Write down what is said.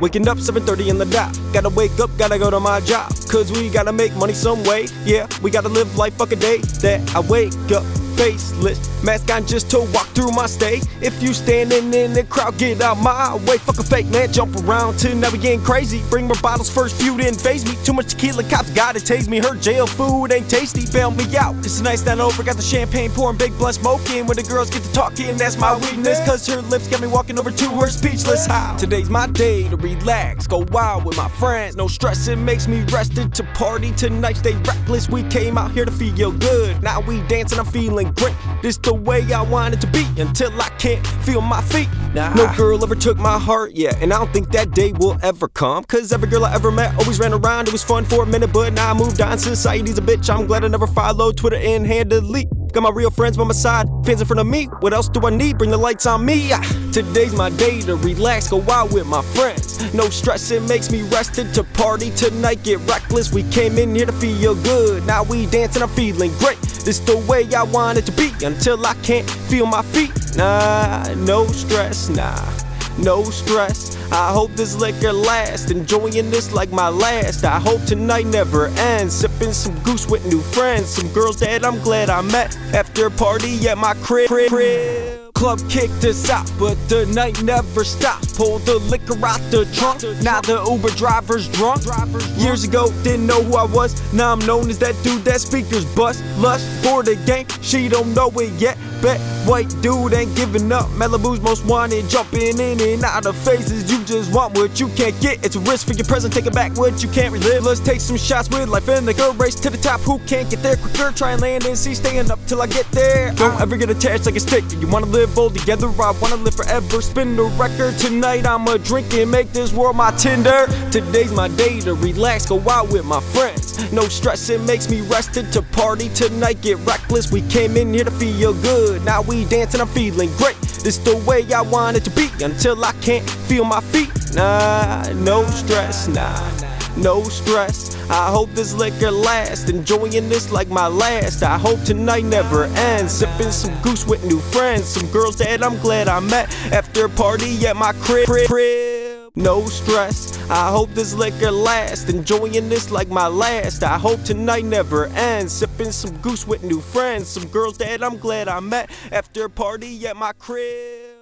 Waking up 7:30 in the dot. Gotta wake up, gotta go to my job. Cause we gotta make money some way. Yeah, we gotta live life fuck a day that I wake up faceless. Mask on just to walk through my state. If you standing in the crowd, get out my way. Fuck a fake man, jump around till now we getting crazy. Bring more bottles, first few didn't phase me. Too much tequila, cops gotta tase me. Her jail food ain't tasty, bail me out. It's a nice night over, got the champagne pouring, big blunt smoking. When the girls get to talking, that's my weakness. Cause her lips got me walking over to her speechless. How? Today's my day to relax, go wild with my friends. No stress, it makes me rested to party tonight. Stay reckless, we came out here to feel good. Now we dancing, I'm feeling great. This the way I want it to be until I can't feel my feet. Nah. No girl ever took my heart, yeah, and I don't think that day will ever come. Cause every girl I ever met always ran around. It was fun for a minute, but now I moved on. Society's a bitch. I'm glad I never followed Twitter and handedly. Got my real friends by my side, fans in front of me. What else do I need? Bring the lights on me. Ah, today's my day to relax, go out with my friends. No stress, it makes me rested to party tonight. Get reckless, we came in here to feel good. Now we dancing, I'm feeling great. This the way I want it to be until I can't feel my feet. Nah, no stress, nah no stress. I hope this liquor lasts, enjoying this like my last. I hope tonight never ends. Sipping some goose with new friends, some girls that I'm glad I met after party at my crib. Club kicked us out, but the night never stops. Pulled the liquor out the trunk. Now the Uber driver's drunk. Years ago, didn't know who I was. Now I'm known as that dude that speakers bust. Lust for the game, she don't know it yet. Bet white dude ain't giving up. Malibu's most wanted, jumping in and out of phases. You just want what you can't get. It's a risk for your present, take it back what you can't relive. Let's take some shots with life in the girl race to the top. Who can't get there quicker? Try and land and see, staying up till I get there. Don't ever get attached like a stick. You wanna live all together, I wanna live forever. Spin the record tonight, I'ma drink and make this world my Tinder. Today's my day to relax, go out with my friends. No stress, it makes me rested to party tonight. Get reckless, we came in here to feel good. Now we dancing, I'm feeling great. This the way I want it to be until I can't feel my feet. Nah, no stress, nah no stress. I hope this liquor lasts, enjoying this like my last. I hope tonight never ends. Sipping some goose with new friends, some girls that I'm glad I met after party at my crib. crib. No stress. I hope this liquor lasts, enjoying this like my last. I hope tonight never ends. Sipping some goose with new friends, some girls that I'm glad I met after a party at my crib.